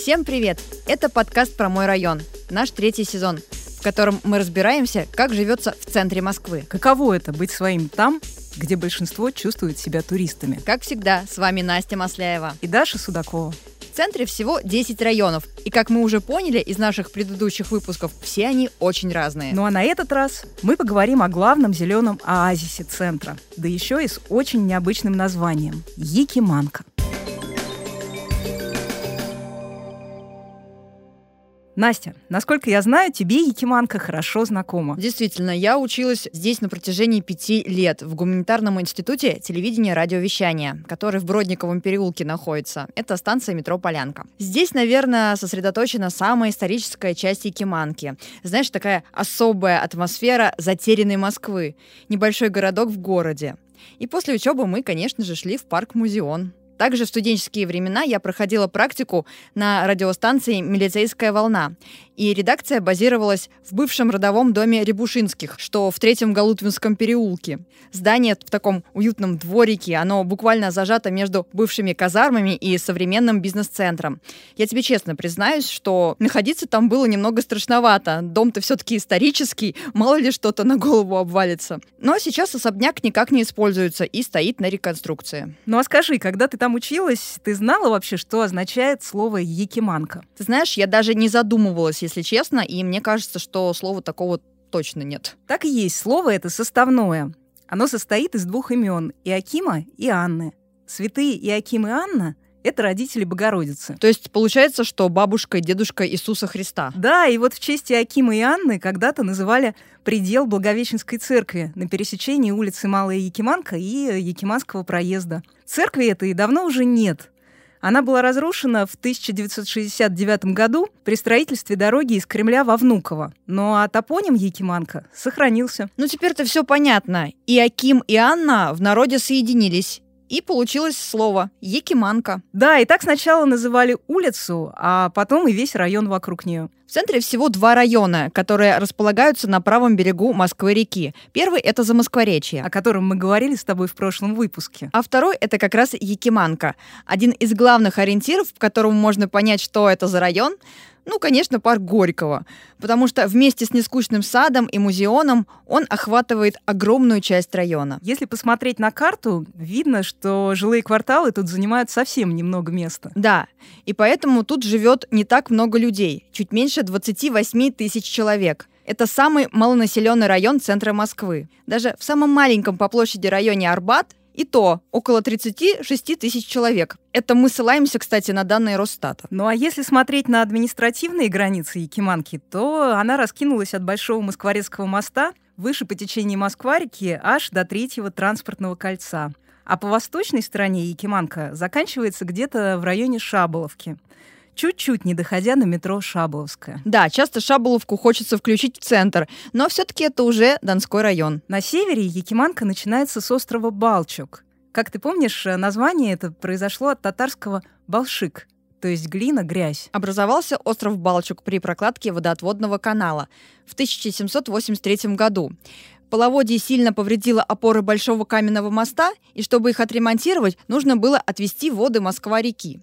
Всем привет! Это подкаст про мой район, наш третий сезон, в котором мы разбираемся, как живется в центре Москвы. Каково это быть своим там, где большинство чувствуют себя туристами? Как всегда, с вами Настя Масляева. И Даша Судакова. В центре всего 10 районов, и как мы уже поняли из наших предыдущих выпусков, все они очень разные. Ну а на этот раз мы поговорим о главном зеленом оазисе центра, да еще и с очень необычным названием – Якиманка. Настя, насколько я знаю, тебе Якиманка хорошо знакома. Действительно, я училась здесь на протяжении пяти лет в гуманитарном институте телевидения и радиовещания, который в Бродниковом переулке находится. Это станция метро Полянка. Здесь, наверное, сосредоточена самая историческая часть Якиманки. Знаешь, такая особая атмосфера затерянной Москвы. Небольшой городок в городе. И после учебы мы, конечно же, шли в парк-музеон. Также в студенческие времена я проходила практику на радиостанции «Милицейская волна». И редакция базировалась в бывшем родовом доме Рябушинских, что в третьем Галутвинском переулке. Здание в таком уютном дворике, оно буквально зажато между бывшими казармами и современным бизнес-центром. Я тебе честно признаюсь, что находиться там было немного страшновато. Дом-то все-таки исторический, мало ли что-то на голову обвалится. Но сейчас особняк никак не используется и стоит на реконструкции. Ну а скажи, когда ты там училась, ты знала вообще, что означает слово «якиманка»? Ты знаешь, я даже не задумывалась, если честно, и мне кажется, что слова такого точно нет. Так и есть, слово это составное. Оно состоит из двух имен – Иакима и Анны. Святые Иаким и Анна – это родители Богородицы. То есть получается, что бабушка и дедушка Иисуса Христа. Да, и вот в честь Иакима и Анны когда-то называли предел Благовещенской церкви на пересечении улицы Малая Якиманка и Якиманского проезда. Церкви этой давно уже нет. Она была разрушена в 1969 году при строительстве дороги из Кремля во Внуково. Но а топоним Якиманка сохранился. Ну, теперь-то все понятно. И Аким, и Анна в народе соединились. И получилось слово «Якиманка». Да, и так сначала называли улицу, а потом и весь район вокруг нее. В центре всего два района, которые располагаются на правом берегу Москвы-реки. Первый — это Замоскворечье. О котором мы говорили с тобой в прошлом выпуске. А второй — это как раз Якиманка. Один из главных ориентиров, по которому можно понять, что это за район — ну, конечно, парк Горького, потому что вместе с нескучным садом и музеоном он охватывает огромную часть района. Если посмотреть на карту, видно, что жилые кварталы тут занимают совсем немного места. Да, и поэтому тут живет не так много людей, чуть меньше 28 тысяч человек. Это самый малонаселенный район центра Москвы. Даже в самом маленьком по площади районе Арбат и то около 36 тысяч человек. Это мы ссылаемся, кстати, на данные Росстата. Ну а если смотреть на административные границы Якиманки, то она раскинулась от Большого Москворецкого моста выше по течению Москва-реки аж до третьего транспортного кольца. А по восточной стороне Якиманка заканчивается где-то в районе Шаболовки чуть-чуть не доходя на метро Шаболовская. Да, часто Шаболовку хочется включить в центр, но все-таки это уже Донской район. На севере Якиманка начинается с острова Балчук. Как ты помнишь, название это произошло от татарского «балшик», то есть глина, грязь. Образовался остров Балчук при прокладке водоотводного канала в 1783 году. Половодье сильно повредило опоры Большого каменного моста, и чтобы их отремонтировать, нужно было отвести воды Москва-реки.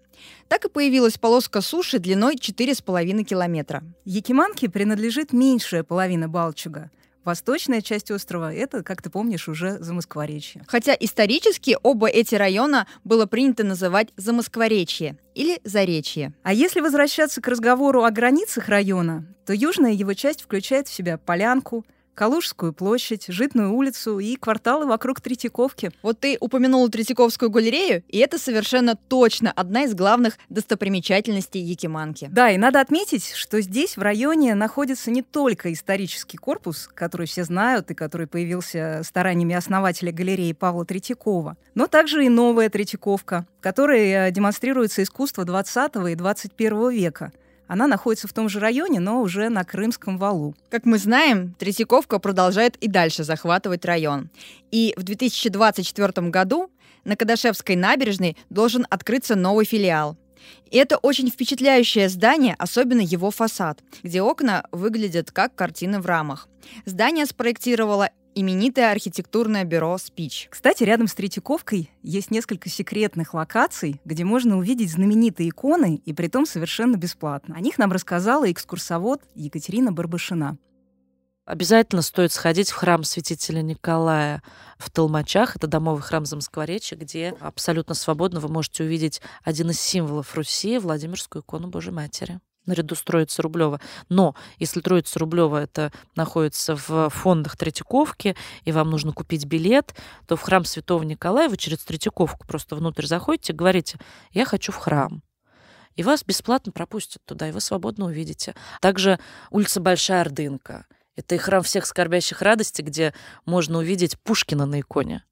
Так и появилась полоска суши длиной 4,5 километра. Якиманке принадлежит меньшая половина Балчуга. Восточная часть острова — это, как ты помнишь, уже Замоскворечье. Хотя исторически оба эти района было принято называть Замоскворечье или Заречье. А если возвращаться к разговору о границах района, то южная его часть включает в себя Полянку — Калужскую площадь, Житную улицу и кварталы вокруг Третьяковки. Вот ты упомянула Третьяковскую галерею, и это совершенно точно одна из главных достопримечательностей Якиманки. Да, и надо отметить, что здесь, в районе, находится не только исторический корпус, который все знают и который появился стараниями основателя галереи Павла Третьякова, но также и новая Третьяковка, которой э, демонстрируется искусство 20 и 21 века — она находится в том же районе, но уже на Крымском валу. Как мы знаем, Третьяковка продолжает и дальше захватывать район. И в 2024 году на Кадашевской набережной должен открыться новый филиал. И это очень впечатляющее здание, особенно его фасад, где окна выглядят как картины в рамах. Здание спроектировала именитое архитектурное бюро «Спич». Кстати, рядом с Третьяковкой есть несколько секретных локаций, где можно увидеть знаменитые иконы, и при том совершенно бесплатно. О них нам рассказала экскурсовод Екатерина Барбашина. Обязательно стоит сходить в храм святителя Николая в Толмачах. Это домовый храм Замоскворечья, где абсолютно свободно вы можете увидеть один из символов Руси, Владимирскую икону Божьей Матери наряду с Троицей Рублева. Но если Троица Рублева это находится в фондах Третьяковки, и вам нужно купить билет, то в храм Святого Николая вы через Третьяковку просто внутрь заходите, говорите, я хочу в храм и вас бесплатно пропустят туда, и вы свободно увидите. Также улица Большая Ордынка. Это и храм всех скорбящих радостей, где можно увидеть Пушкина на иконе.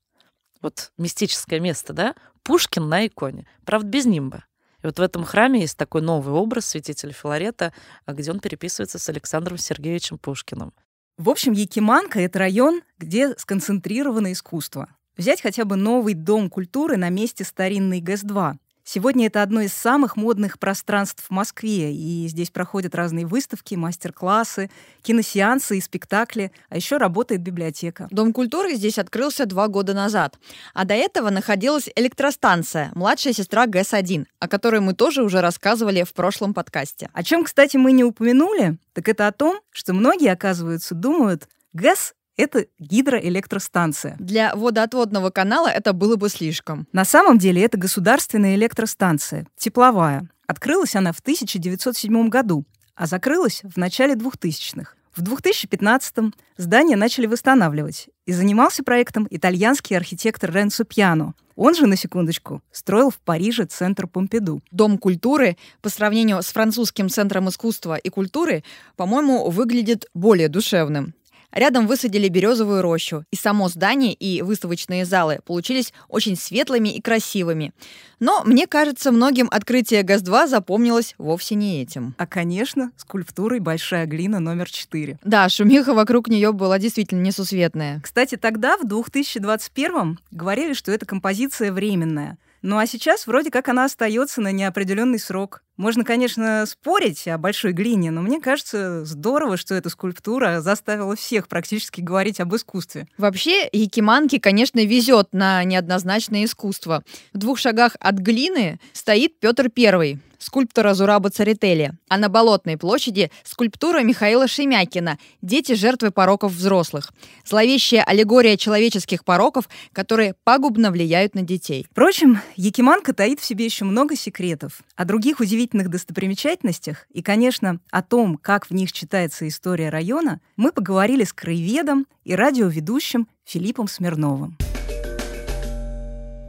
Вот мистическое место, да? Пушкин на иконе. Правда, без нимба. И вот в этом храме есть такой новый образ святителя Филарета, а где он переписывается с Александром Сергеевичем Пушкиным. В общем, Якиманка — это район, где сконцентрировано искусство. Взять хотя бы новый дом культуры на месте старинной ГЭС-2. Сегодня это одно из самых модных пространств в Москве, и здесь проходят разные выставки, мастер-классы, киносеансы и спектакли, а еще работает библиотека. Дом культуры здесь открылся два года назад, а до этого находилась электростанция, младшая сестра ГЭС-1, о которой мы тоже уже рассказывали в прошлом подкасте. О чем, кстати, мы не упомянули, так это о том, что многие, оказывается, думают, ГЭС это гидроэлектростанция. Для водоотводного канала это было бы слишком. На самом деле это государственная электростанция, тепловая. Открылась она в 1907 году, а закрылась в начале 2000-х. В 2015-м здание начали восстанавливать, и занимался проектом итальянский архитектор Ренцо Пьяно. Он же, на секундочку, строил в Париже центр Помпиду. Дом культуры по сравнению с французским центром искусства и культуры, по-моему, выглядит более душевным. Рядом высадили березовую рощу, и само здание и выставочные залы получились очень светлыми и красивыми. Но, мне кажется, многим открытие ГАЗ-2 запомнилось вовсе не этим. А, конечно, скульптурой «Большая глина» номер 4. Да, шумиха вокруг нее была действительно несусветная. Кстати, тогда, в 2021-м, говорили, что эта композиция временная. Ну а сейчас вроде как она остается на неопределенный срок. Можно, конечно, спорить о большой глине, но мне кажется здорово, что эта скульптура заставила всех практически говорить об искусстве. Вообще, Якиманке, конечно, везет на неоднозначное искусство. В двух шагах от глины стоит Петр Первый, скульптора Зураба Царители, а на Болотной площади скульптура Михаила Шемякина «Дети жертвы пороков взрослых». Зловещая аллегория человеческих пороков, которые пагубно влияют на детей. Впрочем, Якиманка таит в себе еще много секретов. О других удивительных достопримечательностях и, конечно, о том, как в них читается история района, мы поговорили с краеведом и радиоведущим Филиппом Смирновым.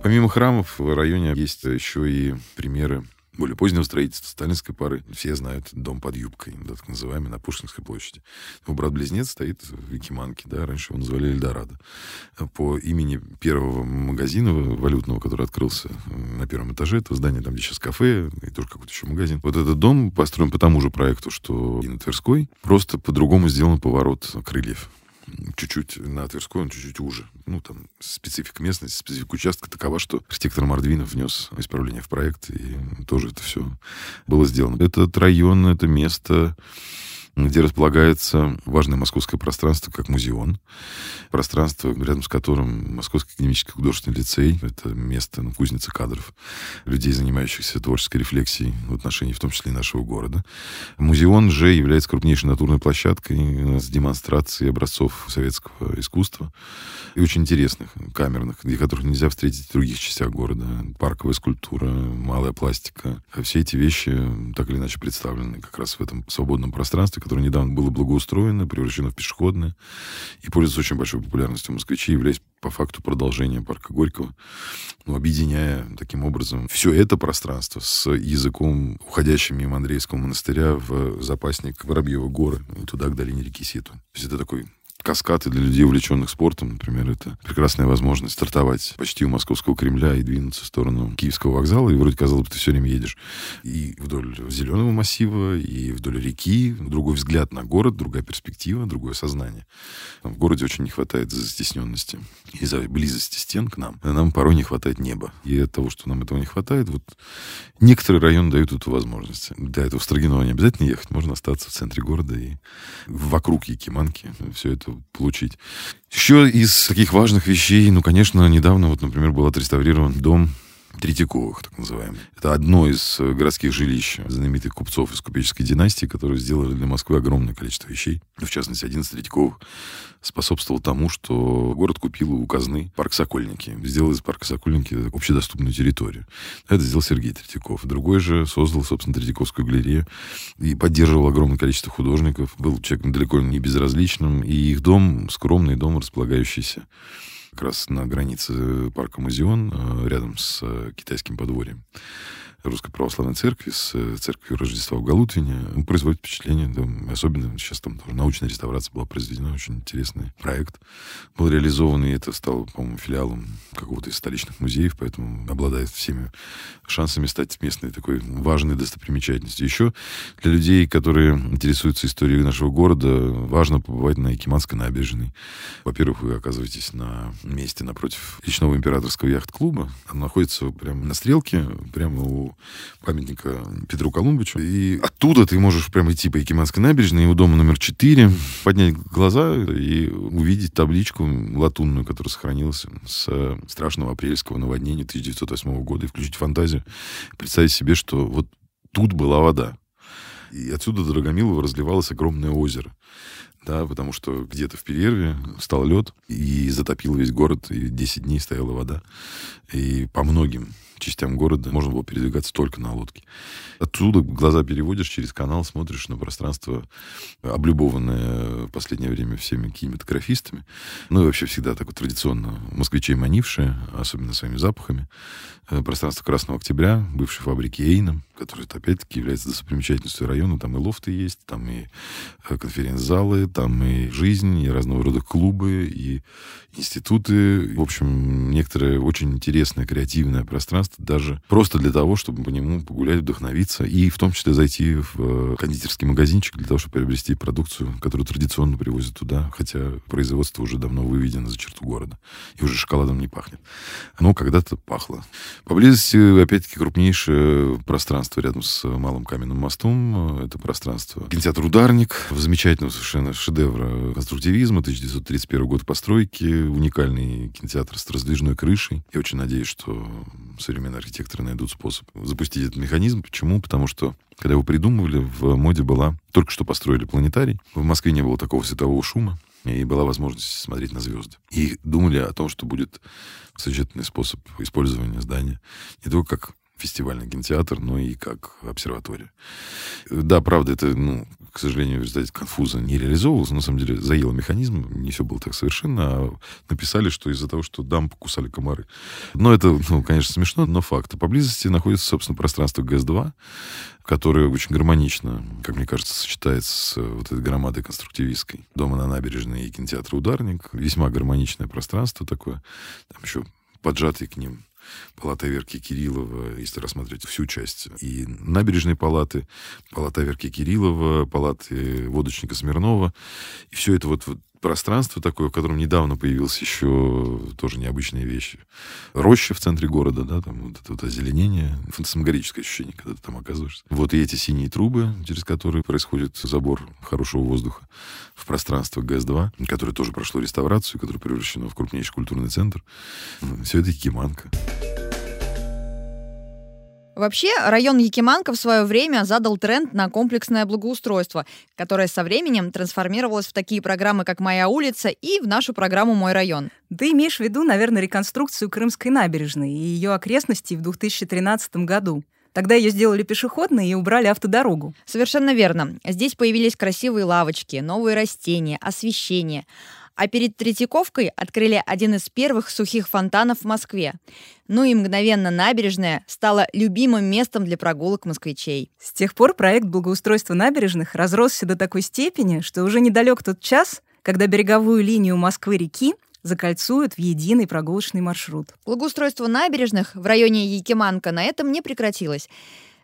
Помимо храмов в районе есть еще и примеры более позднего строительства, сталинской поры. Все знают дом под юбкой, так называемый, на Пушкинской площади. Его брат-близнец стоит в Якиманке, да, раньше его называли Эльдорадо. По имени первого магазина валютного, который открылся на первом этаже этого здания, там, где сейчас кафе, и тоже какой-то еще магазин. Вот этот дом построен по тому же проекту, что и на Тверской, просто по-другому сделан поворот крыльев чуть-чуть на Тверской, он чуть-чуть уже. Ну, там, специфика местности, специфика участка такова, что архитектор Мордвинов внес исправление в проект, и тоже это все было сделано. Этот район, это место где располагается важное московское пространство, как музеон. Пространство, рядом с которым Московский академический художественный лицей. Это место ну, кузницы кадров, людей, занимающихся творческой рефлексией в отношении, в том числе нашего города. Музеон же является крупнейшей натурной площадкой с демонстрацией образцов советского искусства и очень интересных, камерных, где которых нельзя встретить в других частях города. Парковая скульптура, малая пластика. Все эти вещи так или иначе представлены как раз в этом свободном пространстве, которое недавно было благоустроено, превращено в пешеходное и пользуется очень большой популярностью москвичей, являясь по факту продолжением парка Горького, ну, объединяя таким образом все это пространство с языком, уходящим мимо Андреевского монастыря в запасник Воробьева горы, и туда, к долине реки Ситу. То есть это такой каскад и для людей, увлеченных спортом, например, это прекрасная возможность стартовать почти у московского Кремля и двинуться в сторону Киевского вокзала, и вроде казалось бы, ты все время едешь и вдоль зеленого массива, и вдоль реки, другой взгляд на город, другая перспектива, другое сознание. В городе очень не хватает застесненности из-за близости стен к нам. Нам порой не хватает неба. И от того, что нам этого не хватает, вот некоторые районы дают эту возможность. Для этого в Строгиново не обязательно ехать, можно остаться в центре города и вокруг Якиманки все это получить. Еще из таких важных вещей, ну, конечно, недавно, вот, например, был отреставрирован дом Третьяковых, так называемый. Это одно из э, городских жилищ знаменитых купцов из купеческой династии, которые сделали для Москвы огромное количество вещей. В частности, один из Третьяковых способствовал тому, что город купил у казны парк Сокольники. Сделал из парка Сокольники общедоступную территорию. Это сделал Сергей Третьяков. Другой же создал, собственно, Третьяковскую галерею и поддерживал огромное количество художников. Был человеком далеко не безразличным. И их дом, скромный дом, располагающийся как раз на границе парка Музеон, э, рядом с э, китайским подворьем. Русской Православной Церкви с э, Церковью Рождества в Галутине ну, производит впечатление. Да, особенно сейчас там тоже научная реставрация была произведена. Очень интересный проект был реализован, и это стало, по-моему, филиалом какого-то из столичных музеев, поэтому обладает всеми шансами стать местной такой важной достопримечательностью. Еще для людей, которые интересуются историей нашего города, важно побывать на Якиманской набережной. Во-первых, вы оказываетесь на месте напротив личного императорского яхт-клуба. Он находится прямо на стрелке, прямо у памятника Петру Колумбовичу. И оттуда ты можешь прямо идти по Якиманской набережной, у дома номер 4, поднять глаза и увидеть табличку латунную, которая сохранилась с страшного апрельского наводнения 1908 года, и включить фантазию, представить себе, что вот тут была вода. И отсюда до Драгомилова разливалось огромное озеро. Да, потому что где-то в перерве стал лед и затопил весь город, и 10 дней стояла вода. И по многим частям города можно было передвигаться только на лодке. Оттуда глаза переводишь через канал, смотришь на пространство, облюбованное в последнее время всеми кинематографистами. Ну и вообще всегда так вот традиционно москвичей манившее, особенно своими запахами. Э, пространство Красного Октября, бывшей фабрики Эйна, которая, опять-таки, является достопримечательностью района. Там и лофты есть, там и э, конференц-залы, там и жизнь, и разного рода клубы, и институты. В общем, некоторое очень интересное, креативное пространство, даже просто для того, чтобы по нему погулять, вдохновиться, и в том числе зайти в э, кондитерский магазинчик для того, чтобы приобрести продукцию, которую традиционно привозят туда, хотя производство уже давно выведено за черту города, и уже шоколадом не пахнет. Но когда-то пахло. Поблизости, опять-таки, крупнейшее пространство рядом с Малым Каменным мостом. Это пространство кинотеатр «Ударник», замечательного совершенно шедевра конструктивизма, 1931 год постройки, уникальный кинотеатр с раздвижной крышей. Я очень надеюсь, что современные архитекторы найдут способ запустить этот механизм. Почему? Потому что когда его придумывали, в моде была... Только что построили планетарий. В Москве не было такого светового шума и была возможность смотреть на звезды. И думали о том, что будет сочетанный способ использования здания не только как фестивальный кинотеатр, но и как обсерватория. Да, правда, это, ну, к сожалению, в результате конфуза не реализовывалось. На самом деле заело механизм, не все было так совершенно, а написали, что из-за того, что дам покусали комары. Но это, ну, конечно, смешно, но факт. Поблизости находится, собственно, пространство ГЭС-2, которое очень гармонично, как мне кажется, сочетается с вот этой громадой конструктивистской. Дома на набережной и кинотеатр «Ударник». Весьма гармоничное пространство такое. Там еще поджатый к ним палата Верки Кириллова, если рассматривать всю часть, и набережной палаты, палата Верки Кириллова, палаты водочника Смирнова. И все это вот, вот пространство такое, в котором недавно появилась еще тоже необычные вещи. Роща в центре города, да, там вот это вот озеленение, фантасмагорическое ощущение, когда ты там оказываешься. Вот и эти синие трубы, через которые происходит забор хорошего воздуха в пространство ГЭС-2, которое тоже прошло реставрацию, которое превращено в крупнейший культурный центр. Все это Киманка. Вообще, район Якиманка в свое время задал тренд на комплексное благоустройство, которое со временем трансформировалось в такие программы, как «Моя улица» и в нашу программу «Мой район». Ты имеешь в виду, наверное, реконструкцию Крымской набережной и ее окрестностей в 2013 году. Тогда ее сделали пешеходной и убрали автодорогу. Совершенно верно. Здесь появились красивые лавочки, новые растения, освещение. А перед Третьяковкой открыли один из первых сухих фонтанов в Москве. Ну и мгновенно набережная стала любимым местом для прогулок москвичей. С тех пор проект благоустройства набережных разросся до такой степени, что уже недалек тот час, когда береговую линию Москвы-реки закольцуют в единый прогулочный маршрут. Благоустройство набережных в районе Якиманка на этом не прекратилось.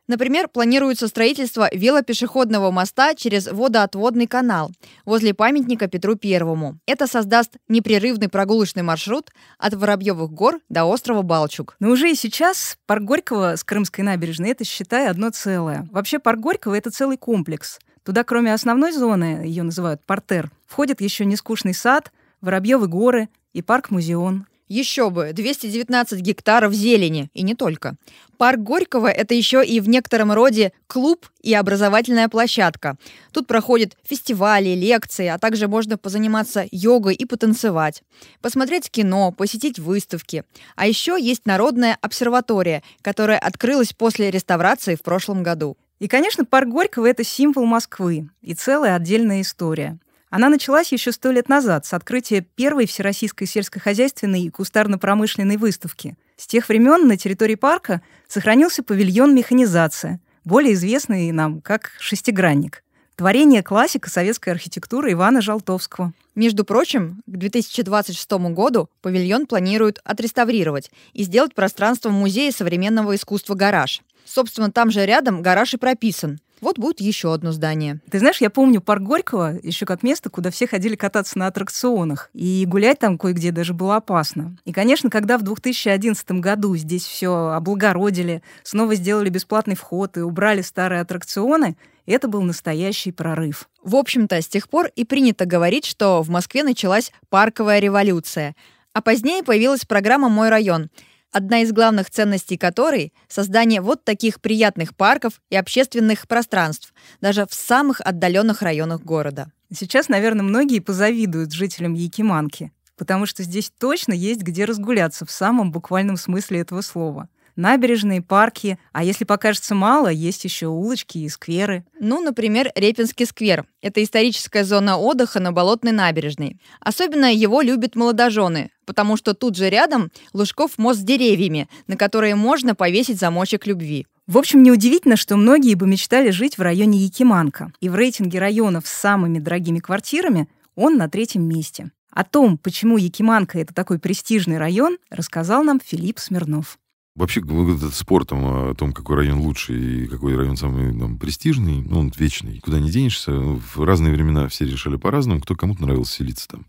Например, планируется строительство велопешеходного моста через водоотводный канал возле памятника Петру Первому. Это создаст непрерывный прогулочный маршрут от Воробьевых гор до острова Балчук. Но уже и сейчас парк Горького с Крымской набережной – это, считай, одно целое. Вообще парк Горького – это целый комплекс – Туда, кроме основной зоны, ее называют портер, входит еще нескучный сад, Воробьевы горы и парк-музеон. Еще бы, 219 гектаров зелени, и не только. Парк Горького – это еще и в некотором роде клуб и образовательная площадка. Тут проходят фестивали, лекции, а также можно позаниматься йогой и потанцевать, посмотреть кино, посетить выставки. А еще есть народная обсерватория, которая открылась после реставрации в прошлом году. И, конечно, парк Горького – это символ Москвы и целая отдельная история – она началась еще сто лет назад с открытия первой всероссийской сельскохозяйственной и кустарно-промышленной выставки. С тех времен на территории парка сохранился павильон «Механизация», более известный нам как «Шестигранник». Творение классика советской архитектуры Ивана Жалтовского. Между прочим, к 2026 году павильон планируют отреставрировать и сделать пространством музея современного искусства «Гараж». Собственно, там же рядом гараж и прописан. Вот будет еще одно здание. Ты знаешь, я помню парк Горького еще как место, куда все ходили кататься на аттракционах. И гулять там кое-где даже было опасно. И, конечно, когда в 2011 году здесь все облагородили, снова сделали бесплатный вход и убрали старые аттракционы, это был настоящий прорыв. В общем-то, с тех пор и принято говорить, что в Москве началась парковая революция. А позднее появилась программа «Мой район», одна из главных ценностей которой — создание вот таких приятных парков и общественных пространств, даже в самых отдаленных районах города. Сейчас, наверное, многие позавидуют жителям Якиманки, потому что здесь точно есть где разгуляться в самом буквальном смысле этого слова — набережные, парки, а если покажется мало, есть еще улочки и скверы. Ну, например, Репинский сквер. Это историческая зона отдыха на Болотной набережной. Особенно его любят молодожены, потому что тут же рядом Лужков мост с деревьями, на которые можно повесить замочек любви. В общем, неудивительно, что многие бы мечтали жить в районе Якиманка. И в рейтинге районов с самыми дорогими квартирами он на третьем месте. О том, почему Якиманка — это такой престижный район, рассказал нам Филипп Смирнов. Вообще, этот спор там, о том, какой район лучше и какой район самый там, престижный, ну, он вечный. Куда не денешься. В разные времена все решали по-разному. Кто кому-то нравилось селиться там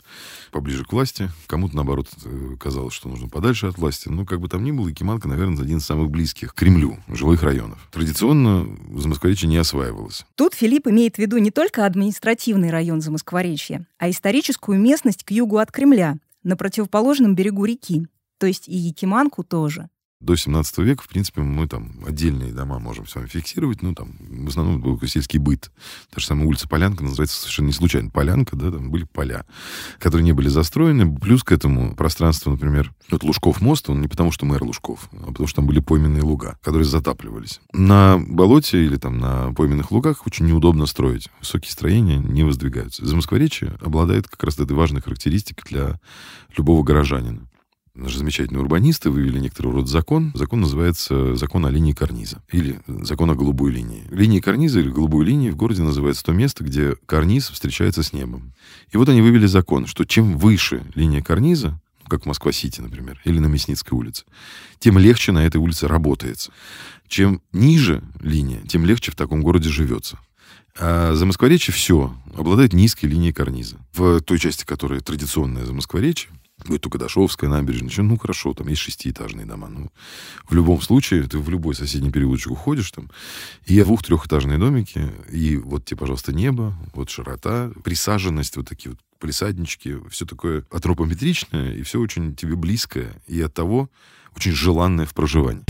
поближе к власти, кому-то, наоборот, э, казалось, что нужно подальше от власти. Ну, как бы там ни было, Якиманка, наверное, один из самых близких к Кремлю жилых районов. Традиционно Замоскворечье не осваивалось. Тут Филипп имеет в виду не только административный район Замоскворечья, а историческую местность к югу от Кремля, на противоположном берегу реки, то есть и Якиманку тоже до 17 века, в принципе, мы там отдельные дома можем с вами фиксировать. Ну, там, в основном был сельский быт. Та же самая улица Полянка называется совершенно не случайно. Полянка, да, там были поля, которые не были застроены. Плюс к этому пространство, например, вот Лужков мост, он не потому, что мэр Лужков, а потому что там были пойменные луга, которые затапливались. На болоте или там на пойменных лугах очень неудобно строить. Высокие строения не воздвигаются. Замоскворечье обладает как раз этой важной характеристикой для любого горожанина. Наши замечательные урбанисты вывели некоторый род закон. Закон называется закон о линии карниза. Или закон о голубой линии. Линии карниза или голубой линии в городе называется то место, где карниз встречается с небом. И вот они вывели закон, что чем выше линия карниза, как в Москва-Сити, например, или на Мясницкой улице, тем легче на этой улице работается. Чем ниже линия, тем легче в таком городе живется. А за Москворечье все обладает низкой линией карниза. В той части, которая традиционная за Москворечье, будет только Дашовская набережная. Ну, хорошо, там есть шестиэтажные дома. Ну, в любом случае, ты в любой соседний переулочек уходишь там, и двух-трехэтажные домики, и вот тебе, пожалуйста, небо, вот широта, присаженность, вот такие вот полисаднички, все такое антропометричное, и все очень тебе близкое, и от того очень желанное в проживании.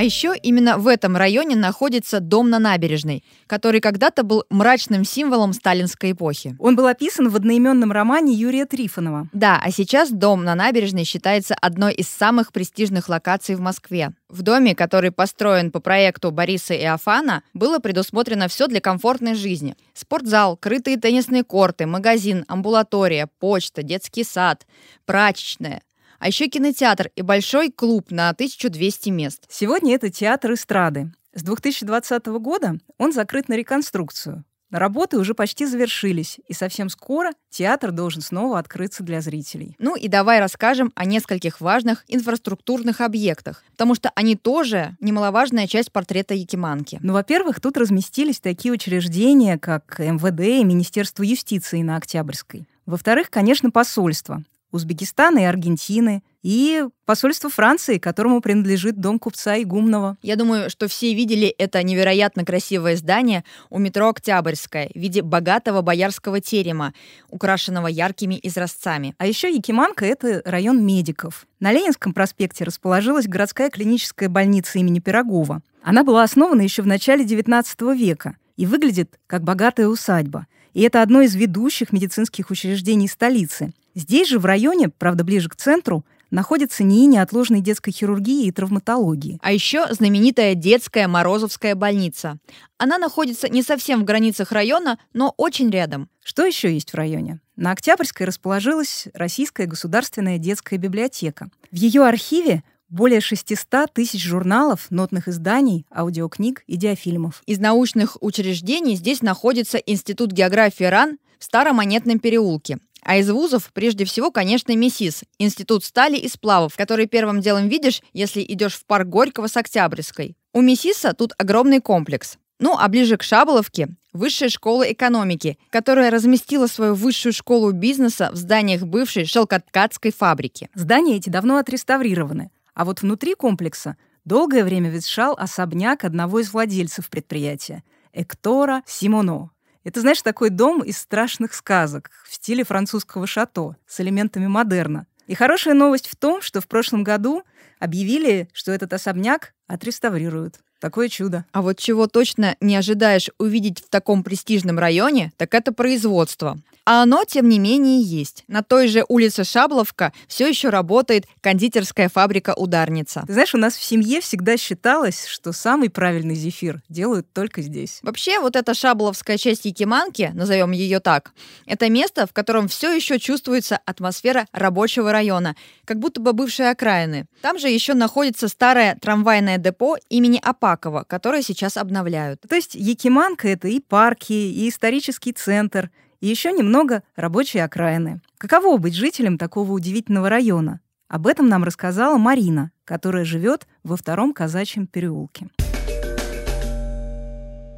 А еще именно в этом районе находится дом на набережной, который когда-то был мрачным символом сталинской эпохи. Он был описан в одноименном романе Юрия Трифонова. Да, а сейчас дом на набережной считается одной из самых престижных локаций в Москве. В доме, который построен по проекту Бориса Иофана, было предусмотрено все для комфортной жизни. Спортзал, крытые теннисные корты, магазин, амбулатория, почта, детский сад, прачечная, а еще кинотеатр и большой клуб на 1200 мест. Сегодня это театр эстрады. С 2020 года он закрыт на реконструкцию. Работы уже почти завершились, и совсем скоро театр должен снова открыться для зрителей. Ну и давай расскажем о нескольких важных инфраструктурных объектах, потому что они тоже немаловажная часть портрета Якиманки. Ну, во-первых, тут разместились такие учреждения, как МВД и Министерство юстиции на Октябрьской. Во-вторых, конечно, посольство. Узбекистана и Аргентины, и посольство Франции, которому принадлежит дом купца Игумного. Я думаю, что все видели это невероятно красивое здание у метро Октябрьское в виде богатого боярского терема, украшенного яркими изразцами. А еще Якиманка — это район медиков. На Ленинском проспекте расположилась городская клиническая больница имени Пирогова. Она была основана еще в начале XIX века и выглядит как богатая усадьба. И это одно из ведущих медицинских учреждений столицы. Здесь же, в районе, правда, ближе к центру, находится НИИ неотложной детской хирургии и травматологии. А еще знаменитая детская Морозовская больница. Она находится не совсем в границах района, но очень рядом. Что еще есть в районе? На Октябрьской расположилась Российская государственная детская библиотека. В ее архиве более 600 тысяч журналов, нотных изданий, аудиокниг и диафильмов. Из научных учреждений здесь находится Институт географии РАН в Старомонетном переулке. А из вузов, прежде всего, конечно, МИСИС, Институт стали и сплавов, который первым делом видишь, если идешь в парк Горького с Октябрьской. У МИСИСа тут огромный комплекс. Ну, а ближе к Шаболовке – Высшая школа экономики, которая разместила свою высшую школу бизнеса в зданиях бывшей шелкоткацкой фабрики. Здания эти давно отреставрированы, а вот внутри комплекса долгое время ветшал особняк одного из владельцев предприятия – Эктора Симоно. Это, знаешь, такой дом из страшных сказок в стиле французского шато с элементами модерна. И хорошая новость в том, что в прошлом году объявили, что этот особняк отреставрируют. Такое чудо. А вот чего точно не ожидаешь увидеть в таком престижном районе, так это производство. А оно, тем не менее, есть. На той же улице Шабловка все еще работает кондитерская фабрика «Ударница». Ты знаешь, у нас в семье всегда считалось, что самый правильный зефир делают только здесь. Вообще, вот эта шабловская часть Якиманки, назовем ее так, это место, в котором все еще чувствуется атмосфера рабочего района, как будто бы бывшие окраины. Там же еще находится старое трамвайное депо имени Апакова, которое сейчас обновляют. То есть Якиманка — это и парки, и исторический центр, и еще немного рабочей окраины. Каково быть жителем такого удивительного района? Об этом нам рассказала Марина, которая живет во втором казачьем переулке.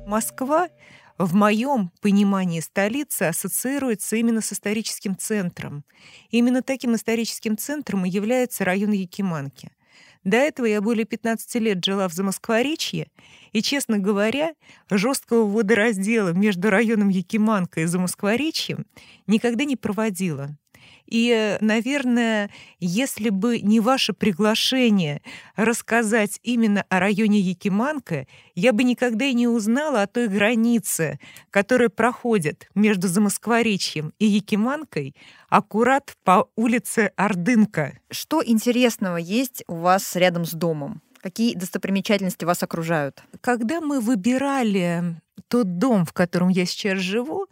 Москва в моем понимании столицы ассоциируется именно с историческим центром. Именно таким историческим центром и является район Якиманки – до этого я более 15 лет жила в Замоскворечье, и, честно говоря, жесткого водораздела между районом Якиманка и Замоскворечьем никогда не проводила. И, наверное, если бы не ваше приглашение рассказать именно о районе Якиманка, я бы никогда и не узнала о той границе, которая проходит между Замоскворечьем и Якиманкой, аккурат по улице Ордынка. Что интересного есть у вас рядом с домом? Какие достопримечательности вас окружают? Когда мы выбирали тот дом, в котором я сейчас живу,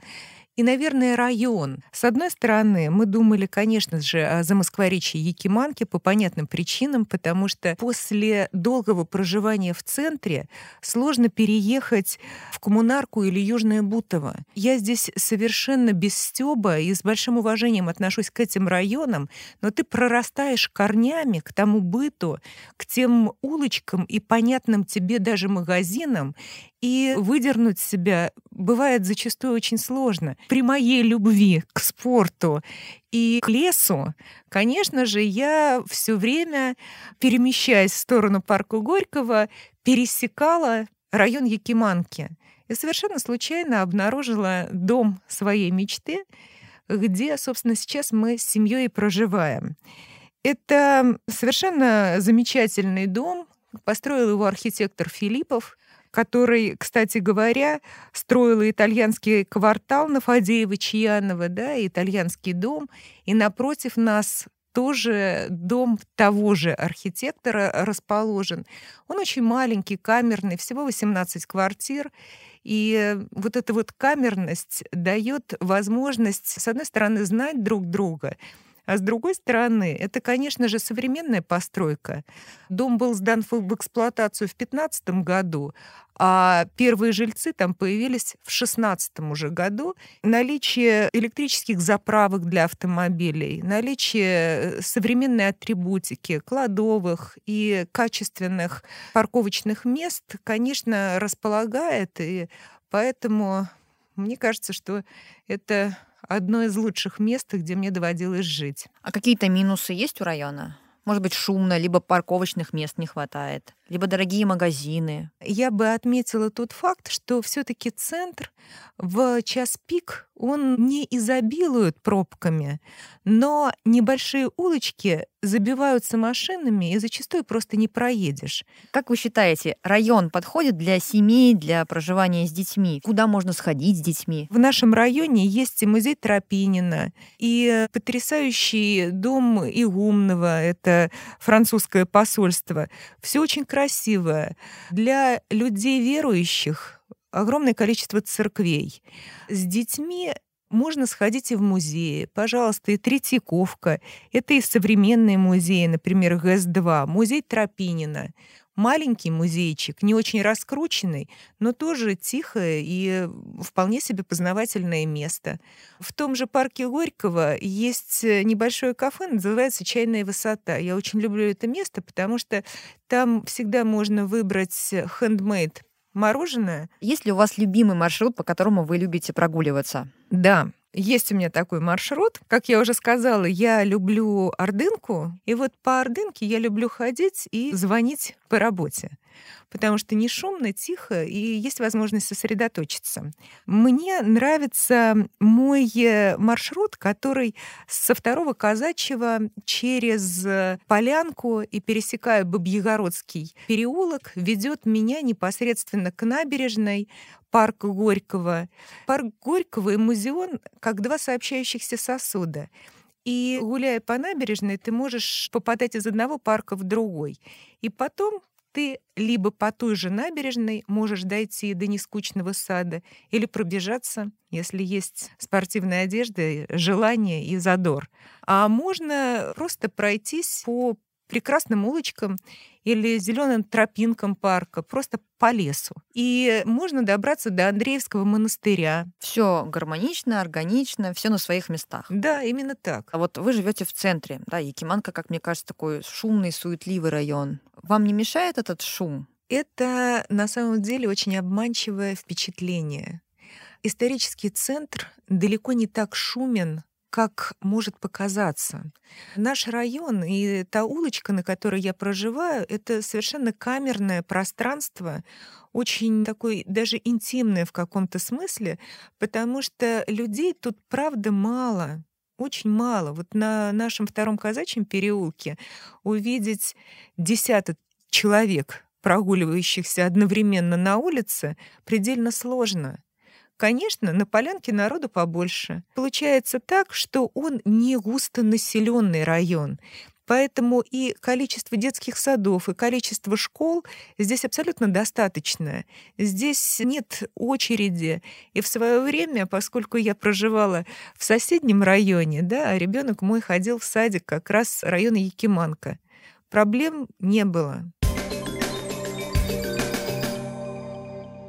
и, наверное, район. С одной стороны, мы думали, конечно же, о Замоскворечье Якиманке по понятным причинам, потому что после долгого проживания в центре сложно переехать в Коммунарку или Южное Бутово. Я здесь совершенно без стёба и с большим уважением отношусь к этим районам, но ты прорастаешь корнями к тому быту, к тем улочкам и понятным тебе даже магазинам, и выдернуть себя бывает зачастую очень сложно. При моей любви к спорту и к лесу, конечно же, я все время, перемещаясь в сторону парка Горького, пересекала район Якиманки. И совершенно случайно обнаружила дом своей мечты, где, собственно, сейчас мы с семьей проживаем. Это совершенно замечательный дом. Построил его архитектор Филиппов который, кстати говоря, строил итальянский квартал на Фадеева-Чьянова, да, итальянский дом, и напротив нас тоже дом того же архитектора расположен. Он очень маленький, камерный, всего 18 квартир. И вот эта вот камерность дает возможность, с одной стороны, знать друг друга, а с другой стороны, это, конечно же, современная постройка. Дом был сдан в эксплуатацию в 2015 году, а первые жильцы там появились в 2016 уже году. Наличие электрических заправок для автомобилей, наличие э, современной атрибутики, кладовых и качественных парковочных мест, конечно, располагает, и поэтому мне кажется, что это одно из лучших мест, где мне доводилось жить. А какие-то минусы есть у района? Может быть, шумно, либо парковочных мест не хватает, либо дорогие магазины. Я бы отметила тот факт, что все-таки центр в час пик он не изобилует пробками, но небольшие улочки забиваются машинами, и зачастую просто не проедешь. Как вы считаете, район подходит для семей, для проживания с детьми? Куда можно сходить с детьми? В нашем районе есть и музей Тропинина, и потрясающий дом Игумного, это французское посольство. Все очень красивое. Для людей верующих огромное количество церквей. С детьми можно сходить и в музеи. Пожалуйста, и Третьяковка. Это и современные музеи, например, ГЭС-2, музей Тропинина. Маленький музейчик, не очень раскрученный, но тоже тихое и вполне себе познавательное место. В том же парке Горького есть небольшое кафе, называется «Чайная высота». Я очень люблю это место, потому что там всегда можно выбрать хендмейд мороженое. Есть ли у вас любимый маршрут, по которому вы любите прогуливаться? Да, есть у меня такой маршрут. Как я уже сказала, я люблю Ордынку. И вот по Ордынке я люблю ходить и звонить по работе потому что не шумно, тихо, и есть возможность сосредоточиться. Мне нравится мой э, маршрут, который со второго казачьего через э, Полянку и пересекая Бабьегородский переулок ведет меня непосредственно к набережной, парк Горького. Парк Горького и музеон как два сообщающихся сосуда. И гуляя по набережной, ты можешь попадать из одного парка в другой. И потом ты либо по той же набережной можешь дойти до нескучного сада, или пробежаться, если есть спортивная одежда, желание и задор. А можно просто пройтись по прекрасным улочкам или зеленым тропинкам парка, просто по лесу. И можно добраться до Андреевского монастыря. Все гармонично, органично, все на своих местах. Да, именно так. А вот вы живете в центре, да, Якиманка, как мне кажется, такой шумный, суетливый район. Вам не мешает этот шум? Это на самом деле очень обманчивое впечатление. Исторический центр далеко не так шумен, как может показаться. Наш район и та улочка, на которой я проживаю, это совершенно камерное пространство, очень такое даже интимное в каком-то смысле, потому что людей тут правда мало очень мало. Вот на нашем втором казачьем переулке увидеть десяток человек, прогуливающихся одновременно на улице, предельно сложно. Конечно, на полянке народу побольше. Получается так, что он не густонаселенный район. Поэтому и количество детских садов, и количество школ здесь абсолютно достаточно. Здесь нет очереди. И в свое время, поскольку я проживала в соседнем районе, да, ребенок мой ходил в садик как раз района Якиманка. Проблем не было.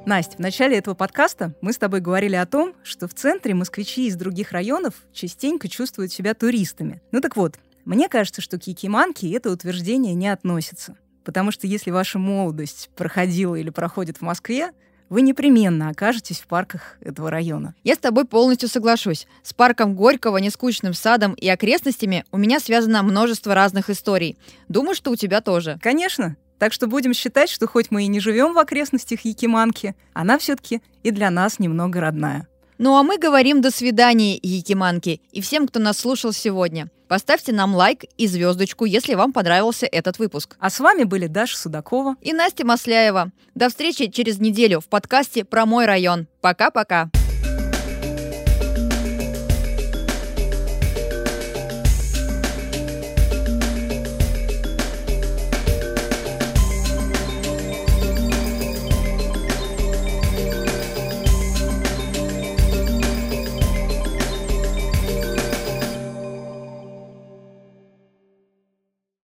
Настя, в начале этого подкаста мы с тобой говорили о том, что в центре москвичи из других районов частенько чувствуют себя туристами. Ну так вот, мне кажется, что к Якиманке это утверждение не относится. Потому что если ваша молодость проходила или проходит в Москве, вы непременно окажетесь в парках этого района. Я с тобой полностью соглашусь. С парком Горького, нескучным садом и окрестностями у меня связано множество разных историй. Думаю, что у тебя тоже. Конечно. Так что будем считать, что хоть мы и не живем в окрестностях Якиманки, она все-таки и для нас немного родная. Ну а мы говорим до свидания, Якиманки, и всем, кто нас слушал сегодня. Поставьте нам лайк и звездочку, если вам понравился этот выпуск. А с вами были Даша Судакова и Настя Масляева. До встречи через неделю в подкасте про мой район. Пока-пока.